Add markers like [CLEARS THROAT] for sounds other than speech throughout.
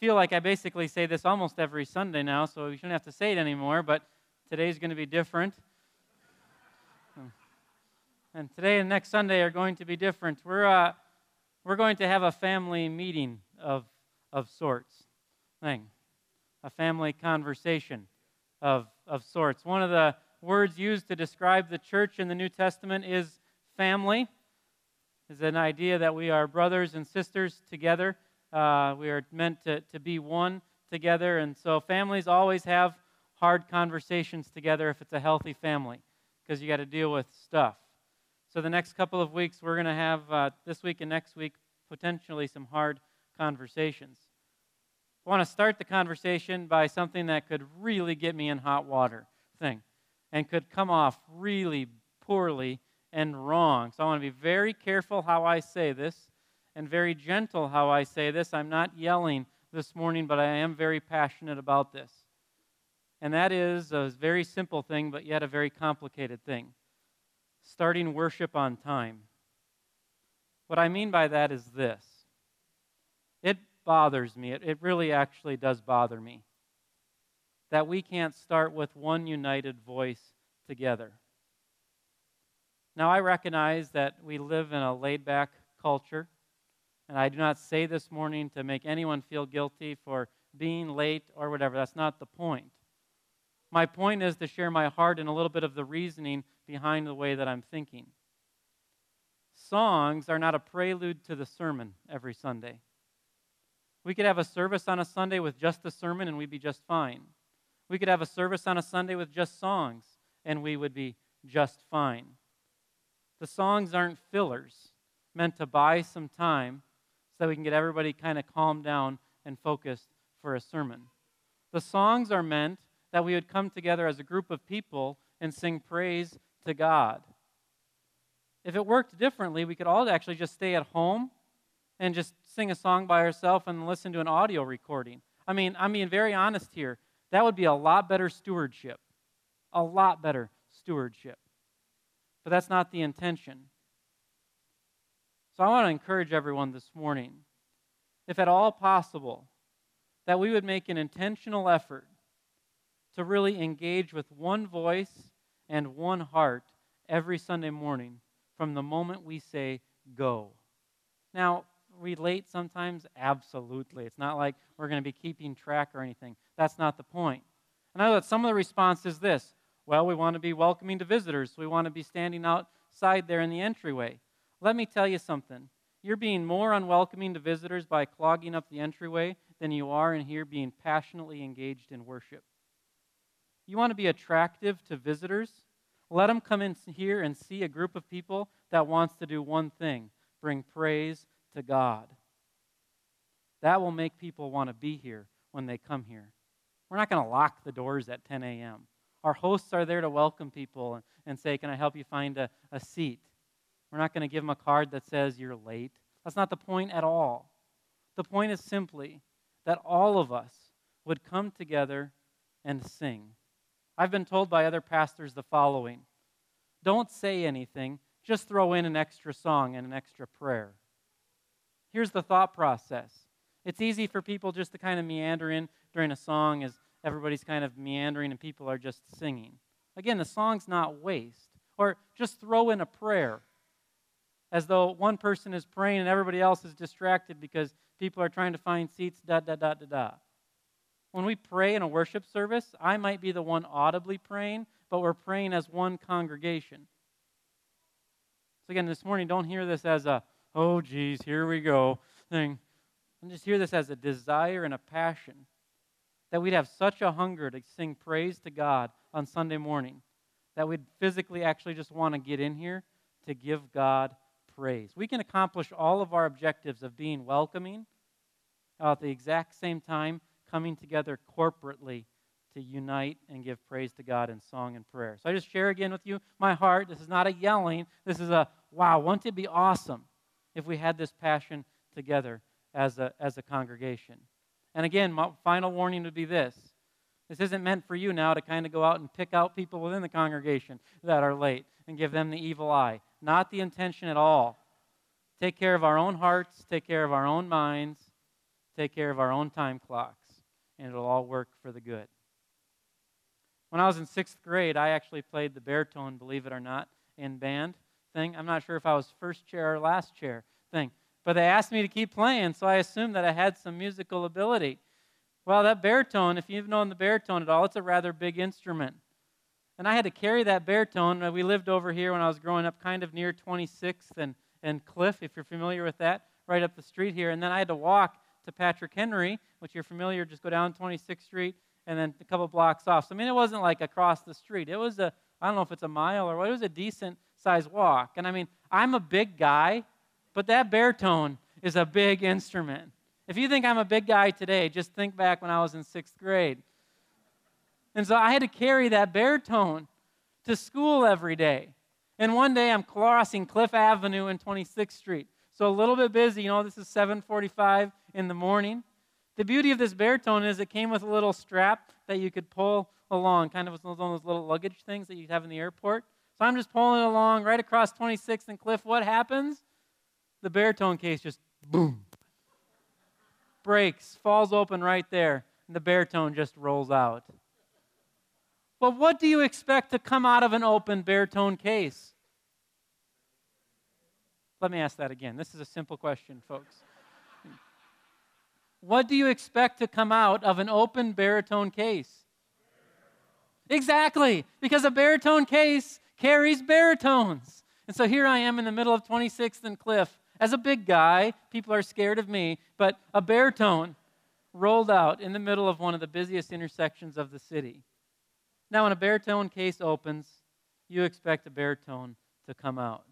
feel like I basically say this almost every Sunday now, so we shouldn't have to say it anymore, but today's going to be different. And today and next Sunday are going to be different. We're, uh, we're going to have a family meeting of, of sorts. Thing. A family conversation of, of sorts. One of the words used to describe the church in the New Testament is family. Is an idea that we are brothers and sisters together. Uh, we are meant to, to be one together. And so families always have hard conversations together if it's a healthy family because you got to deal with stuff. So the next couple of weeks, we're going to have, uh, this week and next week, potentially some hard conversations. I want to start the conversation by something that could really get me in hot water thing and could come off really poorly and wrong. So I want to be very careful how I say this and very gentle how I say this. I'm not yelling this morning, but I am very passionate about this. And that is a very simple thing, but yet a very complicated thing starting worship on time. What I mean by that is this it bothers me. It, it really actually does bother me that we can't start with one united voice together. Now, I recognize that we live in a laid back culture, and I do not say this morning to make anyone feel guilty for being late or whatever. That's not the point. My point is to share my heart and a little bit of the reasoning behind the way that I'm thinking. Songs are not a prelude to the sermon every Sunday. We could have a service on a Sunday with just the sermon and we'd be just fine. We could have a service on a Sunday with just songs and we would be just fine. The songs aren't fillers meant to buy some time so we can get everybody kind of calmed down and focused for a sermon. The songs are meant that we would come together as a group of people and sing praise to God. If it worked differently, we could all actually just stay at home and just sing a song by ourselves and listen to an audio recording. I mean, I'm being very honest here. That would be a lot better stewardship. A lot better stewardship. But that's not the intention. So I want to encourage everyone this morning, if at all possible, that we would make an intentional effort to really engage with one voice and one heart every Sunday morning from the moment we say go. Now, we late sometimes? Absolutely. It's not like we're going to be keeping track or anything. That's not the point. And I know that some of the response is this well, we want to be welcoming to visitors. So we want to be standing outside there in the entryway. Let me tell you something. You're being more unwelcoming to visitors by clogging up the entryway than you are in here being passionately engaged in worship. You want to be attractive to visitors? Let them come in here and see a group of people that wants to do one thing bring praise to God. That will make people want to be here when they come here. We're not going to lock the doors at 10 a.m. Our hosts are there to welcome people and, say, Can I help you find a, a seat? We're not going to give them a card that says you're late. That's not the point at all. The point is simply that all of us would come together and sing. I've been told by other pastors the following Don't say anything, just throw in an extra song and an extra prayer. Here's the thought process it's easy for people just to kind of meander in during a song as everybody's kind of meandering and people are just singing. Again, the song's not waste. Or just throw in a prayer as though one person is praying and everybody else is distracted because people are trying to find seats, da, da, da, da, da. When we pray in a worship service, I might be the one audibly praying, but we're praying as one congregation. So, again, this morning, don't hear this as a, oh, geez, here we go thing. And just hear this as a desire and a passion that we'd have such a hunger to sing praise to God on Sunday morning that we'd physically actually just want to get in here to give God praise. We can accomplish all of our objectives of being welcoming at the exact same time coming together corporately to unite and give praise to God in song and prayer. So I just share again with you my heart. This is not a yelling. This is a wow, wouldn't it be awesome if we had this passion together as a, as a congregation? And again, my final warning would be this. This isn't meant for you now to kind of go out and pick out people within the congregation that are late and give them the evil eye. Not the intention at all. Take care of our own hearts, take care of our own minds, take care of our own time clocks, and it'll all work for the good. When I was in sixth grade, I actually played the baritone, believe it or not, in band thing. I'm not sure if I was first chair or last chair thing, but they asked me to keep playing, so I assumed that I had some musical ability. Well, that baritone, if you've known the baritone at all, it's a rather big instrument. And I had to carry that baritone. Uh, we lived over here when I was growing up, kind of near 26th and, and Cliff, if you're familiar with that, right up the street here. And then I had to walk to Patrick Henry, which you're familiar, just go down 26th Street and then a couple blocks off. So, I mean, it wasn't like across the street. It was a, I don't know if it's a mile or what, it was a decent sized walk. And I mean, I'm a big guy, but that baritone is a big instrument. If you think I'm a big guy today, just think back when I was in sixth grade. And so I had to carry that baritone to school every day. And one day I'm crossing Cliff Avenue and 26th Street. So a little bit busy. You know, this is 7:45 in the morning. The beauty of this baritone is it came with a little strap that you could pull along, kind of one of those little luggage things that you have in the airport. So I'm just pulling it along right across 26th and Cliff. What happens? The baritone case just boom breaks, falls open right there, and the baritone just rolls out. But what do you expect to come out of an open baritone case? Let me ask that again. This is a simple question, folks. what do you expect to come out of an open baritone case? Exactly, because a baritone case carries baritones. And so here I am in the middle of 26th and Cliff, as a big guy, people are scared of me, but a baritone rolled out in the middle of one of the busiest intersections of the city. Now, when a baritone case opens, you expect a baritone to come out.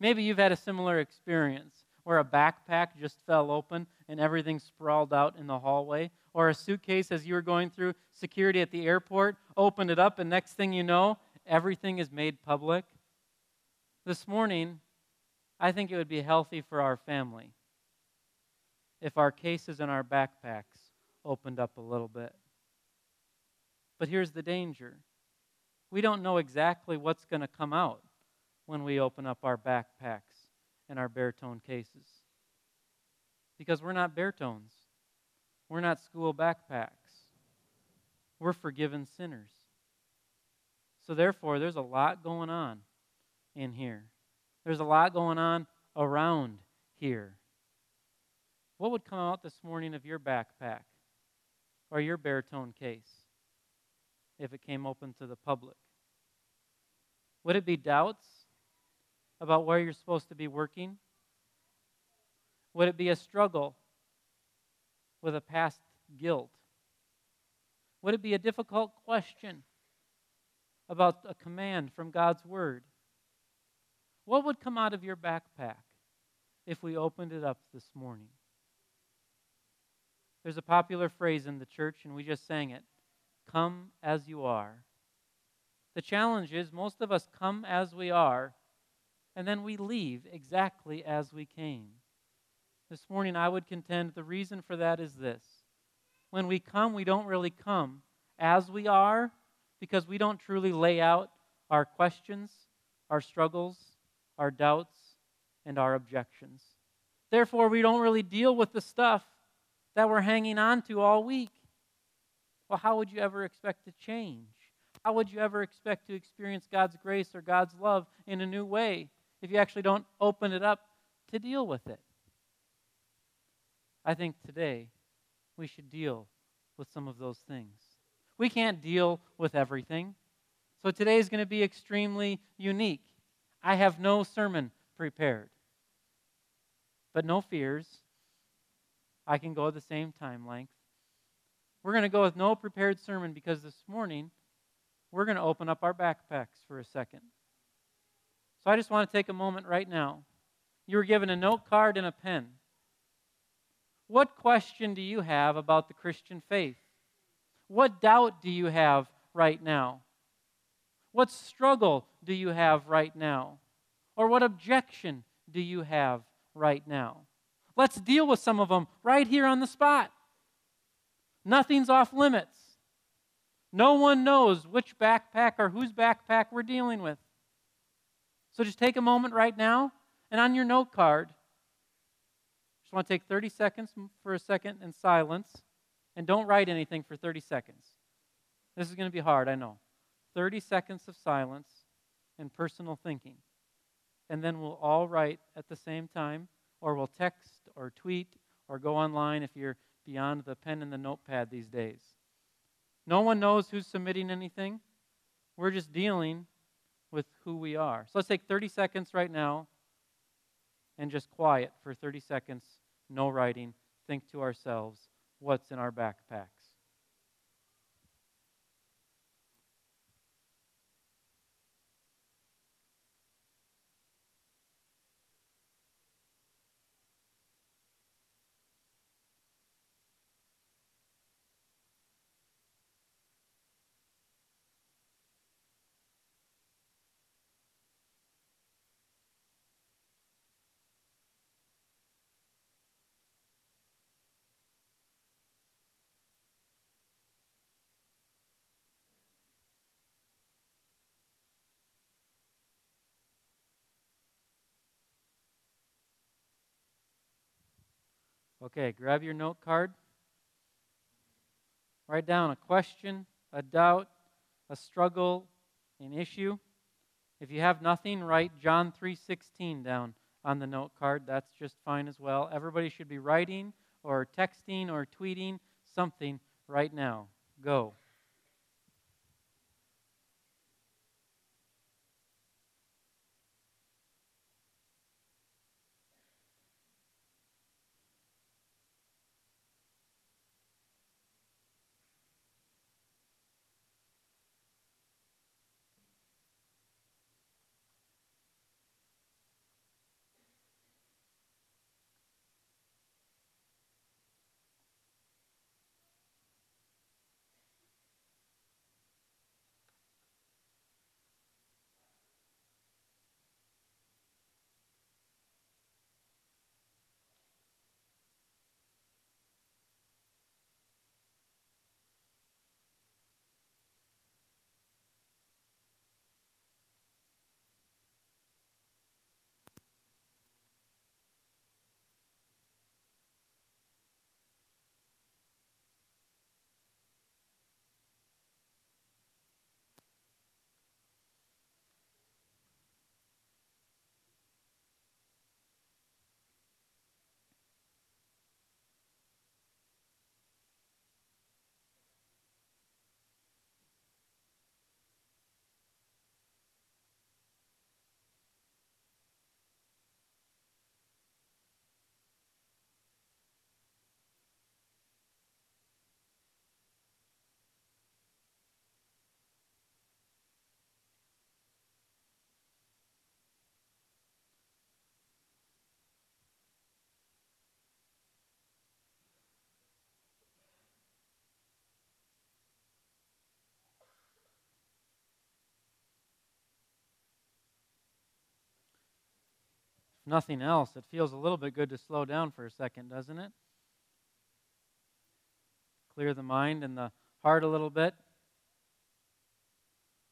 Maybe you've had a similar experience where a backpack just fell open and everything sprawled out in the hallway, or a suitcase as you were going through security at the airport opened it up, and next thing you know, everything is made public. This morning, I think it would be healthy for our family if our cases and our backpacks opened up a little bit. But here's the danger we don't know exactly what's going to come out when we open up our backpacks and our baritone cases. Because we're not baritones, we're not school backpacks, we're forgiven sinners. So, therefore, there's a lot going on in here. There's a lot going on around here. What would come out this morning of your backpack or your baritone case if it came open to the public? Would it be doubts about where you're supposed to be working? Would it be a struggle with a past guilt? Would it be a difficult question about a command from God's Word? What would come out of your backpack if we opened it up this morning? There's a popular phrase in the church, and we just sang it come as you are. The challenge is most of us come as we are, and then we leave exactly as we came. This morning, I would contend the reason for that is this. When we come, we don't really come as we are because we don't truly lay out our questions, our struggles, our doubts, and our objections. Therefore, we don't really deal with the stuff that we're hanging on to all week. Well, how would you ever expect to change? How would you ever expect to experience God's grace or God's love in a new way if you actually don't open it up to deal with it? I think today we should deal with some of those things. We can't deal with everything. So today is going to be extremely unique. I have no sermon prepared. But no fears. I can go the same time length. We're going to go with no prepared sermon because this morning we're going to open up our backpacks for a second. So I just want to take a moment right now. You were given a note card and a pen. What question do you have about the Christian faith? What doubt do you have right now? What struggle do you have right now? Or what objection do you have right now? Let's deal with some of them right here on the spot. Nothing's off limits. No one knows which backpack or whose backpack we're dealing with. So just take a moment right now and on your note card, Just want to take 30 seconds for a second in silence and don't write anything for 30 seconds. This is going to be hard, I know. 30 seconds of silence and personal thinking. And then we'll all write at the same time, or we'll text or tweet or go online if you're beyond the pen and the notepad these days. No one knows who's submitting anything. We're just dealing with who we are. So let's take 30 seconds right now and just quiet for 30 seconds, no writing, think to ourselves what's in our backpacks. Okay, grab your note card. Write down a question, a doubt, a struggle, an issue. If you have nothing, write John 3:16 down on the note card. That's just fine as well. Everybody should be writing or texting or tweeting something right now. Go. Nothing else, it feels a little bit good to slow down for a second, doesn't it? Clear the mind and the heart a little bit.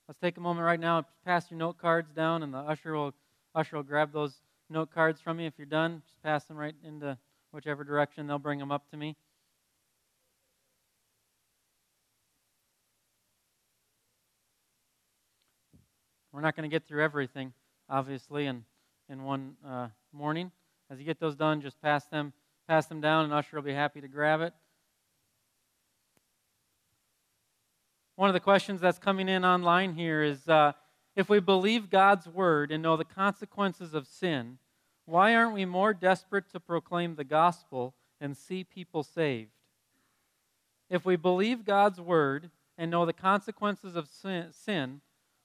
Let's take a moment right now, pass your note cards down, and the usher will usher will grab those note cards from you. If you're done, just pass them right into whichever direction. They'll bring them up to me. We're not going to get through everything, obviously, and in one uh, morning. As you get those done, just pass them, pass them down, and usher will be happy to grab it. One of the questions that's coming in online here is uh, if we believe God's word and know the consequences of sin, why aren't we more desperate to proclaim the gospel and see people saved? If we believe God's word and know the consequences of sin,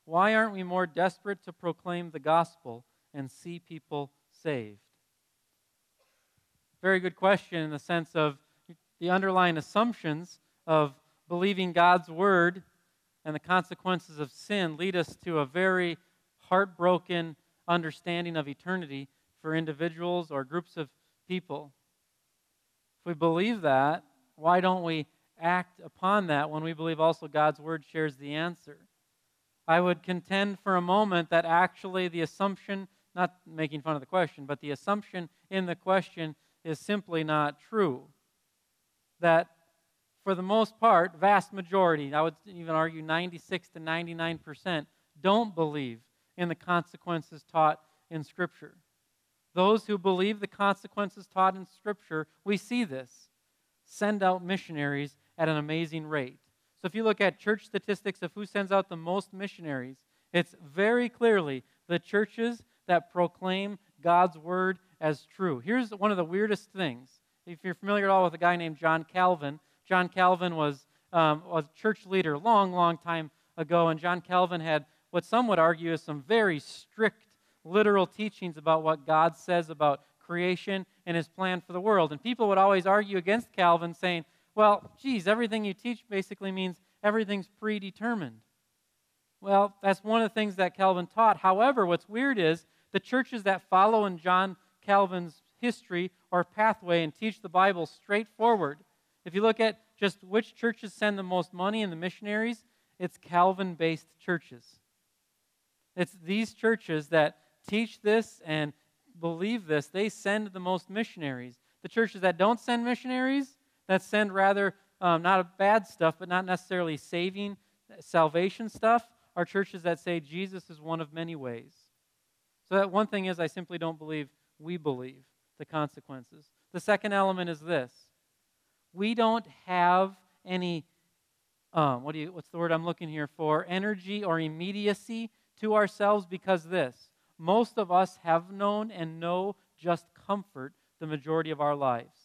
why aren't we more desperate to proclaim the gospel and see people saved? Very good question in the sense of the underlying assumptions of believing God's word and the consequences of sin lead us to a very heartbroken understanding of eternity for individuals or groups of people. If we believe that, why don't we act upon that when we believe also God's word shares the answer? I would contend for a moment that actually the assumption not making fun of the question, but the assumption in the question is simply not true. That for the most part, vast majority, I would even argue 96 to 99%, don't believe in the consequences taught in Scripture. Those who believe the consequences taught in Scripture, we see this, send out missionaries at an amazing rate. So if you look at church statistics of who sends out the most missionaries, it's very clearly the churches that proclaim God's word as true. Here's one of the weirdest things. If you're familiar at all with a guy named John Calvin, John Calvin was, um, a church leader long, long time ago, and John Calvin had what some would argue is some very strict literal teachings about what God says about creation and his plan for the world. And people would always argue against Calvin, saying, well, geez, everything you teach basically means everything's predetermined. Well, that's one of the things that Calvin taught. However, what's weird is the churches that follow in John Calvin's history or pathway and teach the Bible straightforward if you look at just which churches send the most money in the missionaries, it's Calvin based churches. It's these churches that teach this and believe this, they send the most missionaries. The churches that don't send missionaries, that send rather um, not bad stuff, but not necessarily saving, salvation stuff, are churches that say Jesus is one of many ways. So that one thing is, I simply don't believe we believe the consequences. The second element is this. We don't have any um, what do you what's the word i'm looking here for? Energy or immediacy to ourselves because this. Most of us have known and know just comfort the majority of our lives.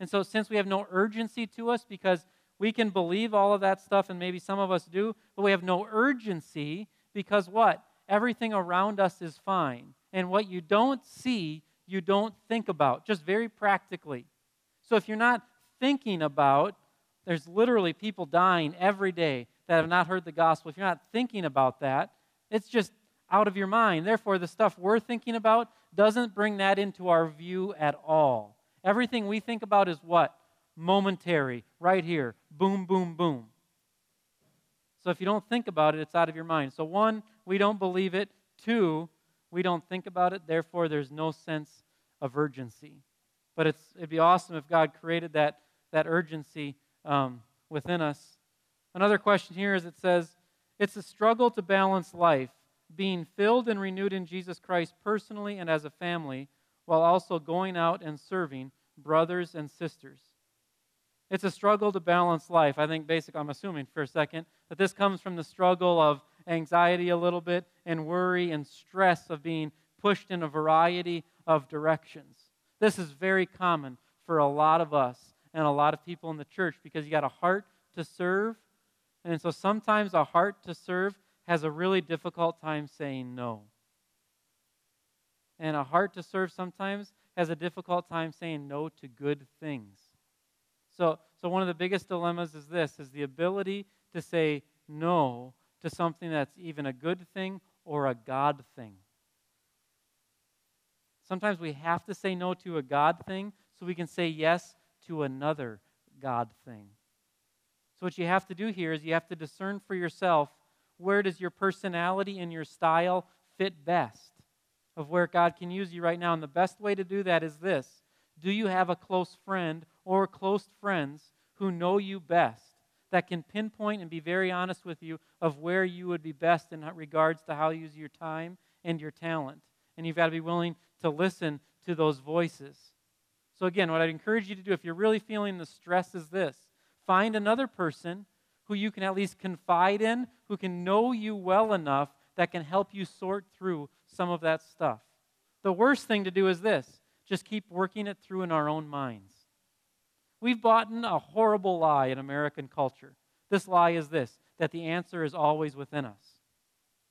And so since we have no urgency to us because we can believe all of that stuff and maybe some of us do but we have no urgency because what everything around us is fine and what you don't see you don't think about just very practically so if you're not thinking about, there's literally people dying every day that have not heard the gospel. If you're not thinking about that, it's just out of your mind. Therefore, the stuff we're thinking about doesn't bring that into our view at all. Everything we think about is what? Momentary, right here. Boom, boom, boom. So if you don't think about it, it's out of your mind. So, one, we don't believe it. Two, we don't think about it. Therefore, there's no sense of urgency. But it's, it'd be awesome if God created that that urgency um, within us. Another question here is it says, it's a struggle to balance life, being filled and renewed in Jesus Christ personally and as a family, while also going out and serving brothers and sisters. It's a struggle to balance life. I think, basically, I'm assuming for a second that this comes from the struggle of anxiety a little bit and worry and stress of being pushed in a variety of directions. This is very common for a lot of us and a lot of people in the church because you got a heart to serve. And so sometimes a heart to serve has a really difficult time saying no. And a heart to serve sometimes has a difficult time saying no to good things. So, so one of the biggest dilemmas is this is the ability to say no to something that's even a good thing or a God thing. Sometimes we have to say no to a God thing so we can say yes to another God thing. So, what you have to do here is you have to discern for yourself where does your personality and your style fit best of where God can use you right now. And the best way to do that is this Do you have a close friend or close friends who know you best? That can pinpoint and be very honest with you of where you would be best in regards to how you use your time and your talent. And you've got to be willing to listen to those voices. So, again, what I'd encourage you to do if you're really feeling the stress is this find another person who you can at least confide in, who can know you well enough that can help you sort through some of that stuff. The worst thing to do is this just keep working it through in our own minds. We've bought in a horrible lie in American culture. This lie is this that the answer is always within us.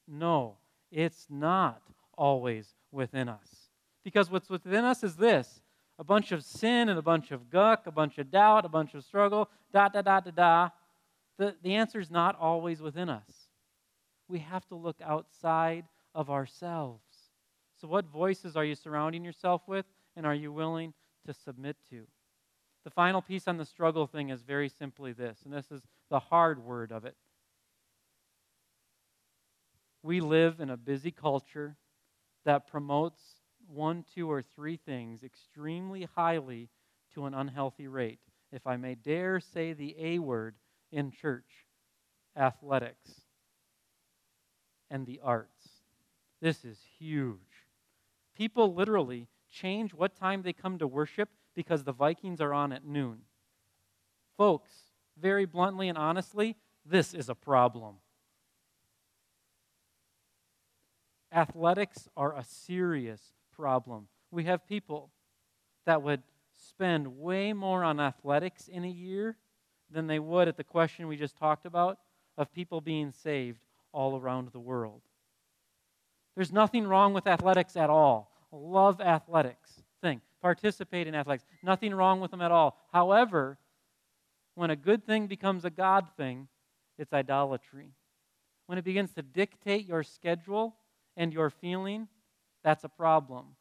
No, it's not always within us. Because what's within us is this a bunch of sin and a bunch of guck, a bunch of doubt, a bunch of struggle, da da da da da. The, the answer is not always within us. We have to look outside of ourselves. So, what voices are you surrounding yourself with, and are you willing to submit to? The final piece on the struggle thing is very simply this, and this is the hard word of it. We live in a busy culture that promotes one, two, or three things extremely highly to an unhealthy rate. If I may dare say the A word in church athletics and the arts. This is huge. People literally change what time they come to worship because the Vikings are on at noon. Folks, very bluntly and honestly, this is a problem. Athletics are a serious problem. We have people that would spend way more on athletics in a year than they would at the question we just talked about of people being saved all around the world. There's nothing wrong with athletics at all. Love athletics. Participate in athletics. Nothing wrong with them at all. However, when a good thing becomes a God thing, it's idolatry. When it begins to dictate your schedule and your feeling, that's a problem.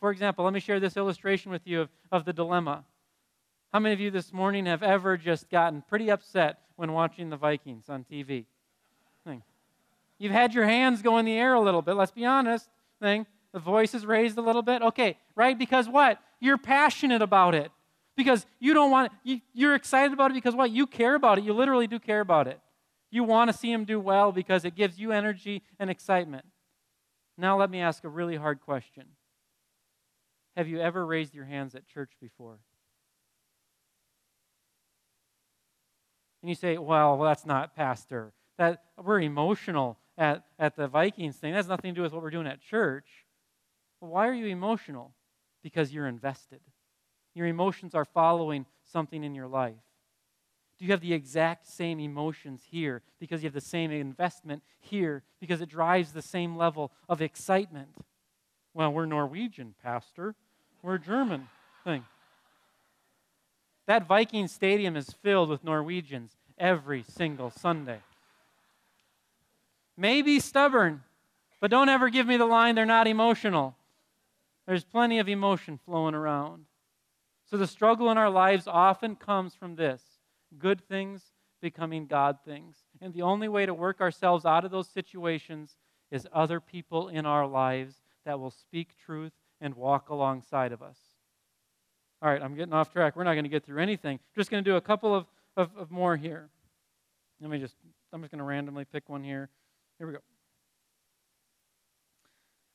For example, let me share this illustration with you of, of the dilemma. How many of you this morning have ever just gotten pretty upset when watching the Vikings on TV? Thing. You've had your hands go in the air a little bit, let's be honest. Thing. The voice is raised a little bit. Okay, right? Because what? You're passionate about it. Because you don't want you, you're excited about it because what? You care about it. You literally do care about it. You want to see him do well because it gives you energy and excitement. Now, let me ask a really hard question Have you ever raised your hands at church before? And you say, well, well that's not pastor. That we're emotional at, at the Vikings thing. Has nothing to do with what we're doing at church. Why are you emotional? Because you're invested. Your emotions are following something in your life. Do you have the exact same emotions here because you have the same investment here because it drives the same level of excitement? Well, we're Norwegian, Pastor. We're German thing. That Viking stadium is filled with Norwegians every single Sunday. Maybe stubborn, but don't ever give me the line they're not emotional. There's plenty of emotion flowing around. So the struggle in our lives often comes from this good things becoming God things. And the only way to work ourselves out of those situations is other people in our lives that will speak truth and walk alongside of us. All right, I'm getting off track. We're not going to get through anything. Just going to do a couple of, of, of more here. Let me just, I'm just going to randomly pick one here. Here we go.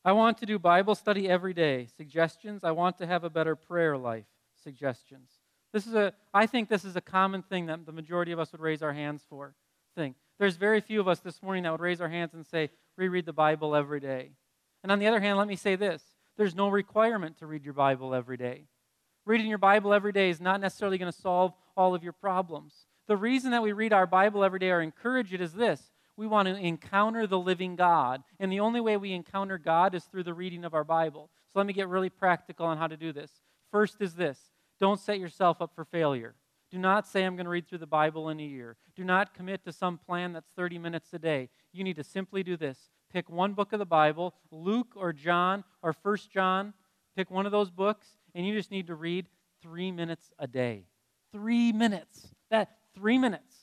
I want to do Bible study every day. Suggestions. I want to have a better prayer life. Suggestions. This is a, I think this is a common thing that the majority of us would raise our hands for. Thing. There's very few of us this morning that would raise our hands and say, reread the Bible every day. And on the other hand, let me say this there's no requirement to read your Bible every day. Reading your Bible every day is not necessarily going to solve all of your problems. The reason that we read our Bible every day or encourage it is this we want to encounter the living God. And the only way we encounter God is through the reading of our Bible. So let me get really practical on how to do this. First is this don't set yourself up for failure. Do not say, I'm going to read through the Bible in a year. Do not commit to some plan that's 30 minutes a day. You need to simply do this pick one book of the Bible, Luke or John or First John. Pick one of those books, and you just need to read three minutes a day. Three minutes. That, three minutes.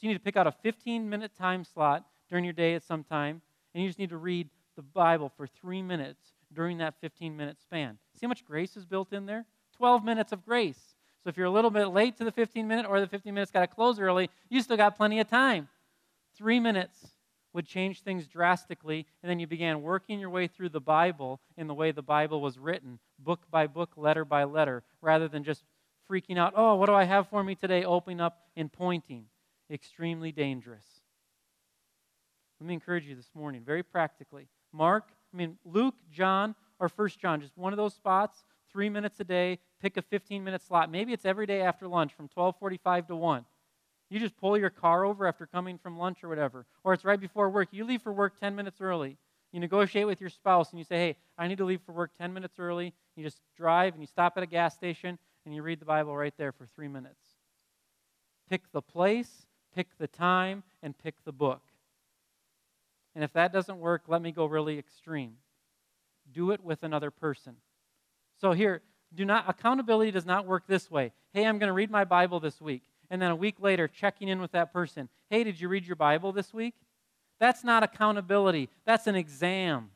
So you need to pick out a 15 minute time slot during your day at some time, and you just need to read the Bible for three minutes during that 15 minute span. See how much grace is built in there? 12 minutes of grace. So if you're a little bit late to the 15 minute or the 15 minutes got to close early, you still got plenty of time. Three minutes would change things drastically, and then you began working your way through the Bible in the way the Bible was written, book by book, letter by letter, rather than just freaking out, oh, what do I have for me today? Opening up and pointing. Extremely dangerous. Let me encourage you this morning, very practically. Mark, I mean, Luke, John, or First John, just one of those spots three minutes a day, pick a 15 minute slot. Maybe it's every day after lunch from 1245 to 1. You just pull your car over after coming from lunch or whatever. Or it's right before work. You leave for work 10 minutes early. You negotiate with your spouse and you say, hey, I need to leave for work 10 minutes early. You just drive and you stop at a gas station and you read the Bible right there for three minutes. Pick the place, pick the time, and pick the book. And if that doesn't work, let me go really extreme. Do it with another person. So here, do not accountability does not work this way. Hey, I'm going to read my Bible this week. And then a week later, checking in with that person. Hey, did you read your Bible this week? That's not accountability. That's an exam.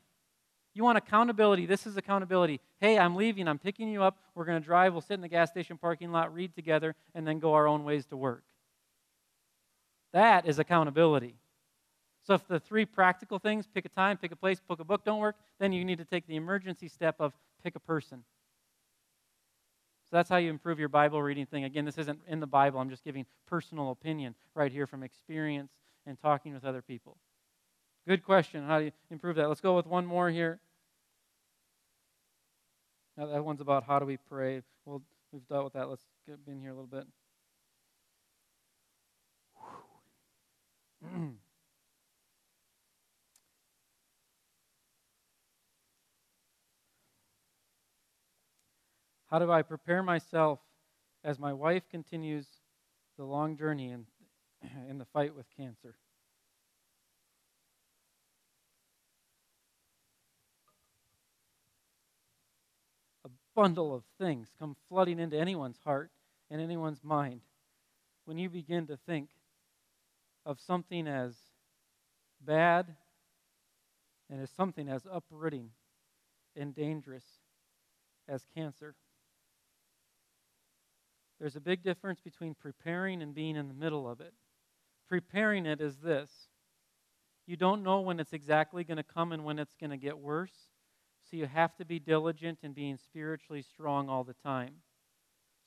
You want accountability. This is accountability. Hey, I'm leaving. I'm picking you up. We're going to drive. We'll sit in the gas station parking lot, read together, and then go our own ways to work. That is accountability. So if the three practical things, pick a time, pick a place, pick a book, don't work, then you need to take the emergency step of pick a person. So that's how you improve your Bible reading thing. Again, this isn't in the Bible. I'm just giving personal opinion right here from experience and talking with other people. Good question. How do you improve that? Let's go with one more here. Now, that one's about how do we pray. Well, we've dealt with that. Let's get in here a little bit. [CLEARS THROAT] how do I prepare myself as my wife continues the long journey in, [CLEARS THROAT] in the fight with cancer? A bundle of things come flooding into anyone's heart and anyone's mind when you begin to think of something as bad and as something as uprooting and dangerous as cancer. There's a big difference between preparing and being in the middle of it. Preparing it is this you don't know when it's exactly going to come and when it's going to get worse. So you have to be diligent in being spiritually strong all the time.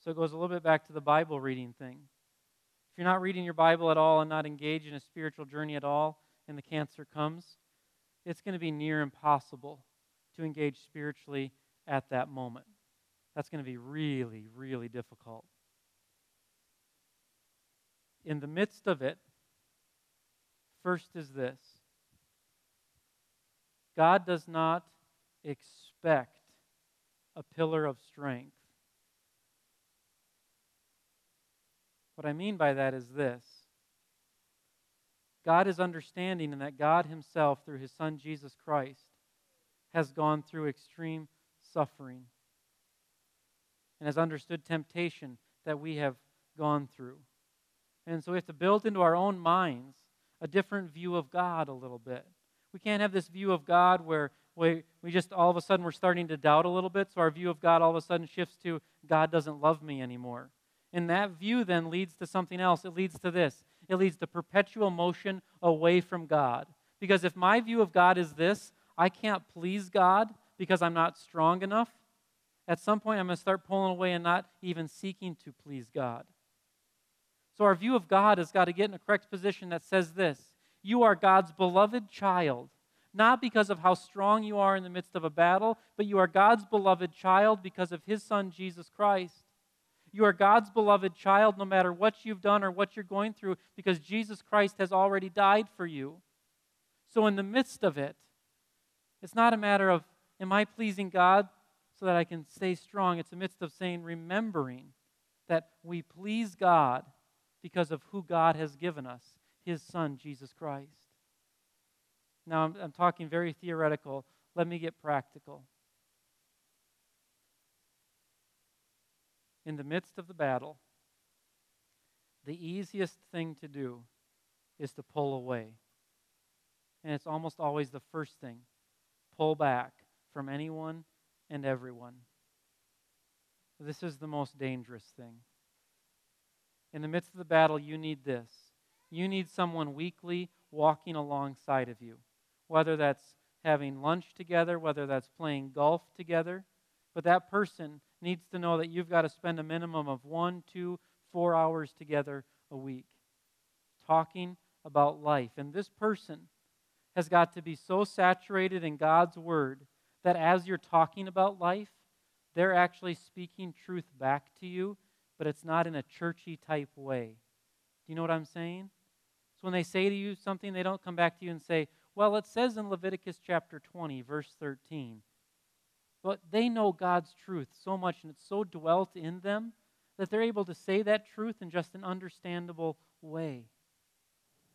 So it goes a little bit back to the Bible reading thing. If you're not reading your Bible at all and not engaged in a spiritual journey at all, and the cancer comes, it's going to be near impossible to engage spiritually at that moment. That's going to be really, really difficult. In the midst of it, first is this God does not expect a pillar of strength. What I mean by that is this God is understanding, and that God Himself, through His Son Jesus Christ, has gone through extreme suffering and has understood temptation that we have gone through. And so we have to build into our own minds a different view of God a little bit. We can't have this view of God where we, we just all of a sudden we're starting to doubt a little bit, so our view of God all of a sudden shifts to God doesn't love me anymore. And that view then leads to something else. It leads to this it leads to perpetual motion away from God. Because if my view of God is this, I can't please God because I'm not strong enough, at some point I'm going to start pulling away and not even seeking to please God. So our view of God has got to get in a correct position that says this You are God's beloved child not because of how strong you are in the midst of a battle, but you are God's beloved child because of his son, Jesus Christ. You are God's beloved child no matter what you've done or what you're going through because Jesus Christ has already died for you. So, in the midst of it, it's not a matter of, am I pleasing God so that I can stay strong? It's a midst of saying, remembering that we please God because of who God has given us, his Son, Jesus Christ. Now, I'm, I'm talking very theoretical. Let me get practical. In the midst of the battle, the easiest thing to do is to pull away. And it's almost always the first thing pull back from anyone and everyone. This is the most dangerous thing. In the midst of the battle, you need this. You need someone weekly walking alongside of you whether that's having lunch together, whether that's playing golf together. But that person needs to know that you've got to spend a minimum of one, two, four hours together a week talking about life. And this person has got to be so saturated in God's word that as you're talking about life, they're actually speaking truth back to you, but it's not in a churchy type way. Do you know what I'm saying? So when they say to you something, they don't come back to you and say, well, it says in Leviticus chapter 20, verse 13, but they know God's truth so much and it's so dwelt in them that they're able to say that truth in just an understandable way.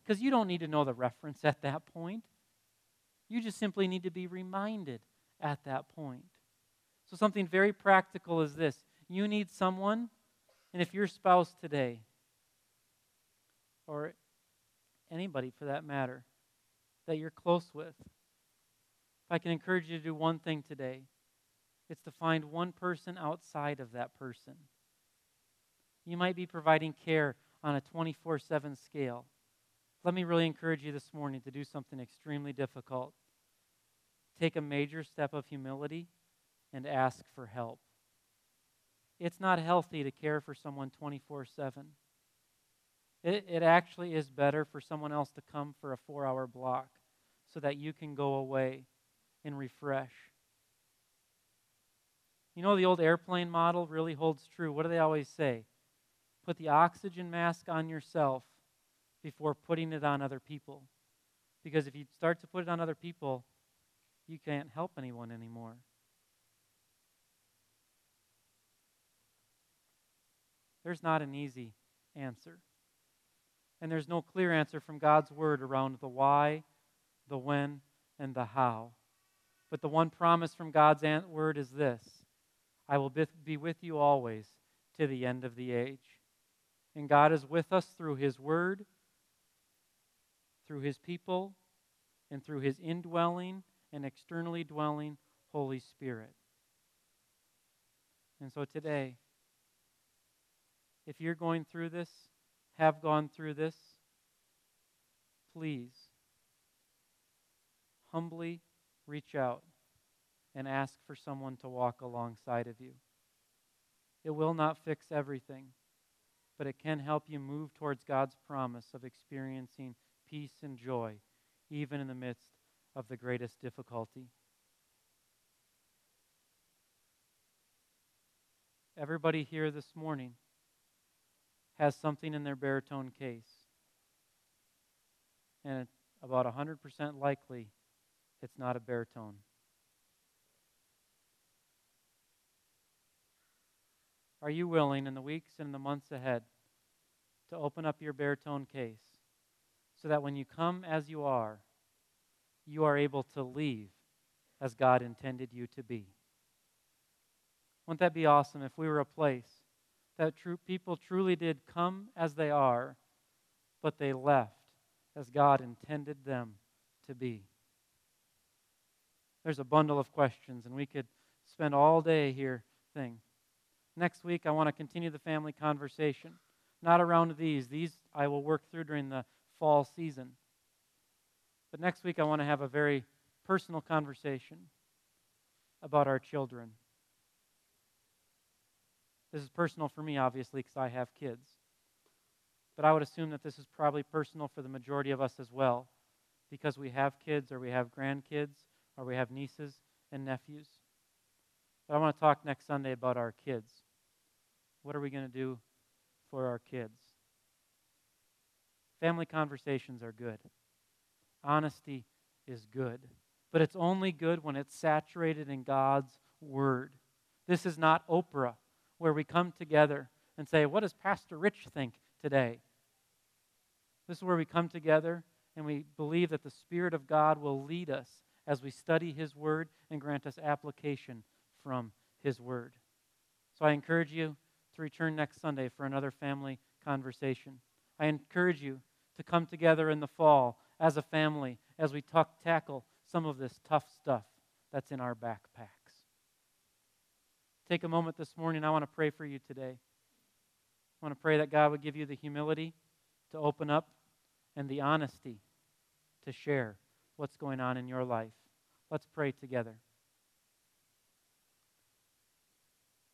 Because you don't need to know the reference at that point. You just simply need to be reminded at that point. So, something very practical is this you need someone, and if your spouse today, or anybody for that matter, that you're close with If I can encourage you to do one thing today, it's to find one person outside of that person. You might be providing care on a 24 7 scale. Let me really encourage you this morning to do something extremely difficult. Take a major step of humility and ask for help. It's not healthy to care for someone 24 7. It, actually is better for someone else to come for a four hour block so that you can go away and refresh. You know, the old airplane model really holds true. What do they always say? Put the oxygen mask on yourself before putting it on other people. Because if you start to put it on other people, you can't help anyone anymore. There's not an easy answer. And there's no clear answer from God's word around the why, the when, and the how. But the one promise from God's word is this I will be with you always to the end of the age. And God is with us through His word, through His people, and through His indwelling and externally dwelling Holy Spirit. And so today, if you're going through this, have gone through this, please humbly reach out and ask for someone to walk alongside of you. It will not fix everything, but it can help you move towards God's promise of experiencing peace and joy, even in the midst of the greatest difficulty. Everybody here this morning has something in their baritone case. And about 100% likely it's not a baritone. Are you willing in the weeks and the months ahead to open up your baritone case so that when you come as you are, you are able to leave as God intended you to be? Wouldn't that be awesome if we were a place that true people truly did come as they are, but they left as God intended them to be. There's a bundle of questions, and we could spend all day here thing. Next week, I want to continue the family conversation. Not around these. These I will work through during the fall season. But next week, I want to have a very personal conversation about our children. This is personal for me, obviously, because I have kids. But I would assume that this is probably personal for the majority of us as well, because we have kids, or we have grandkids, or we have nieces and nephews. But I want to talk next Sunday about our kids. What are we going to do for our kids? Family conversations are good. Honesty is good. But it's only good when it's saturated in God's Word. This is not Oprah where we come together and say, What does Pastor Rich think today? This is where we come together and we believe that the Spirit of God will lead us as we study His Word and grant us application from His Word. So I encourage you to return next Sunday for another family conversation. I encourage you to come together in the fall as a family as we talk, tackle some of this tough stuff that's in our backpacks. take a moment this morning. I want to pray for you today. I want to pray that God would give you the humility to open up and the honesty to share what's going on in your life. Let's pray together.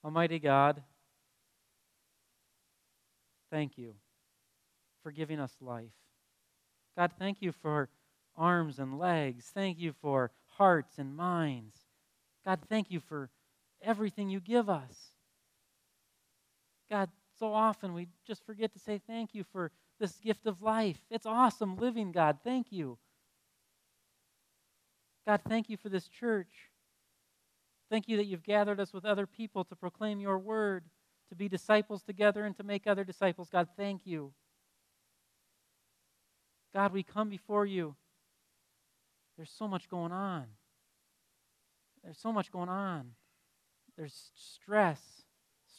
Almighty God, thank you for giving us life. God, thank you for arms and legs. Thank you for hearts and minds. God, thank you for everything you give us. God, so often we just forget to say thank you for this gift of life. It's awesome living, God. Thank you. God, thank you for this church. Thank you that you've gathered us with other people to proclaim your word, to be disciples together, and to make other disciples. God, thank you. God, we come before you. There's so much going on. There's so much going on. There's stress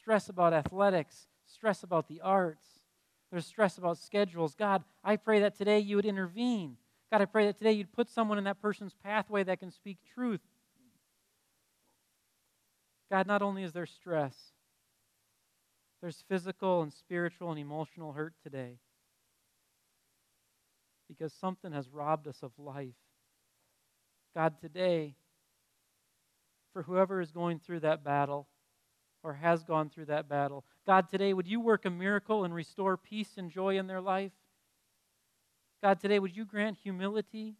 stress about athletics, stress about the arts, there's stress about schedules. God, I pray that today you would intervene. God, I pray that today you'd put someone in that person's pathway that can speak truth. God, not only is there stress, there's physical and spiritual and emotional hurt today because something has robbed us of life. God, today, for whoever is going through that battle or has gone through that battle, God, today, would you work a miracle and restore peace and joy in their life? God, today, would you grant humility?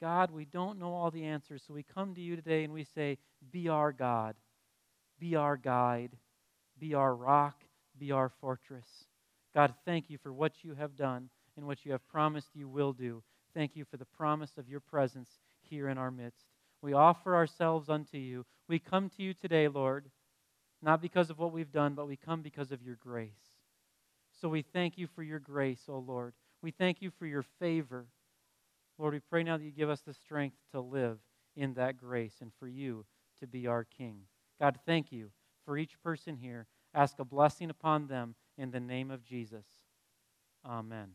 God, we don't know all the answers, so we come to you today and we say, Be our God, be our guide, be our rock, be our fortress. God, thank you for what you have done and what you have promised you will do. Thank you for the promise of your presence here in our midst. We offer ourselves unto you. We come to you today, Lord, not because of what we've done, but we come because of your grace. So we thank you for your grace, O oh Lord. We thank you for your favor. Lord, we pray now that you give us the strength to live in that grace and for you to be our King. God, thank you for each person here. Ask a blessing upon them in the name of Jesus. Amen.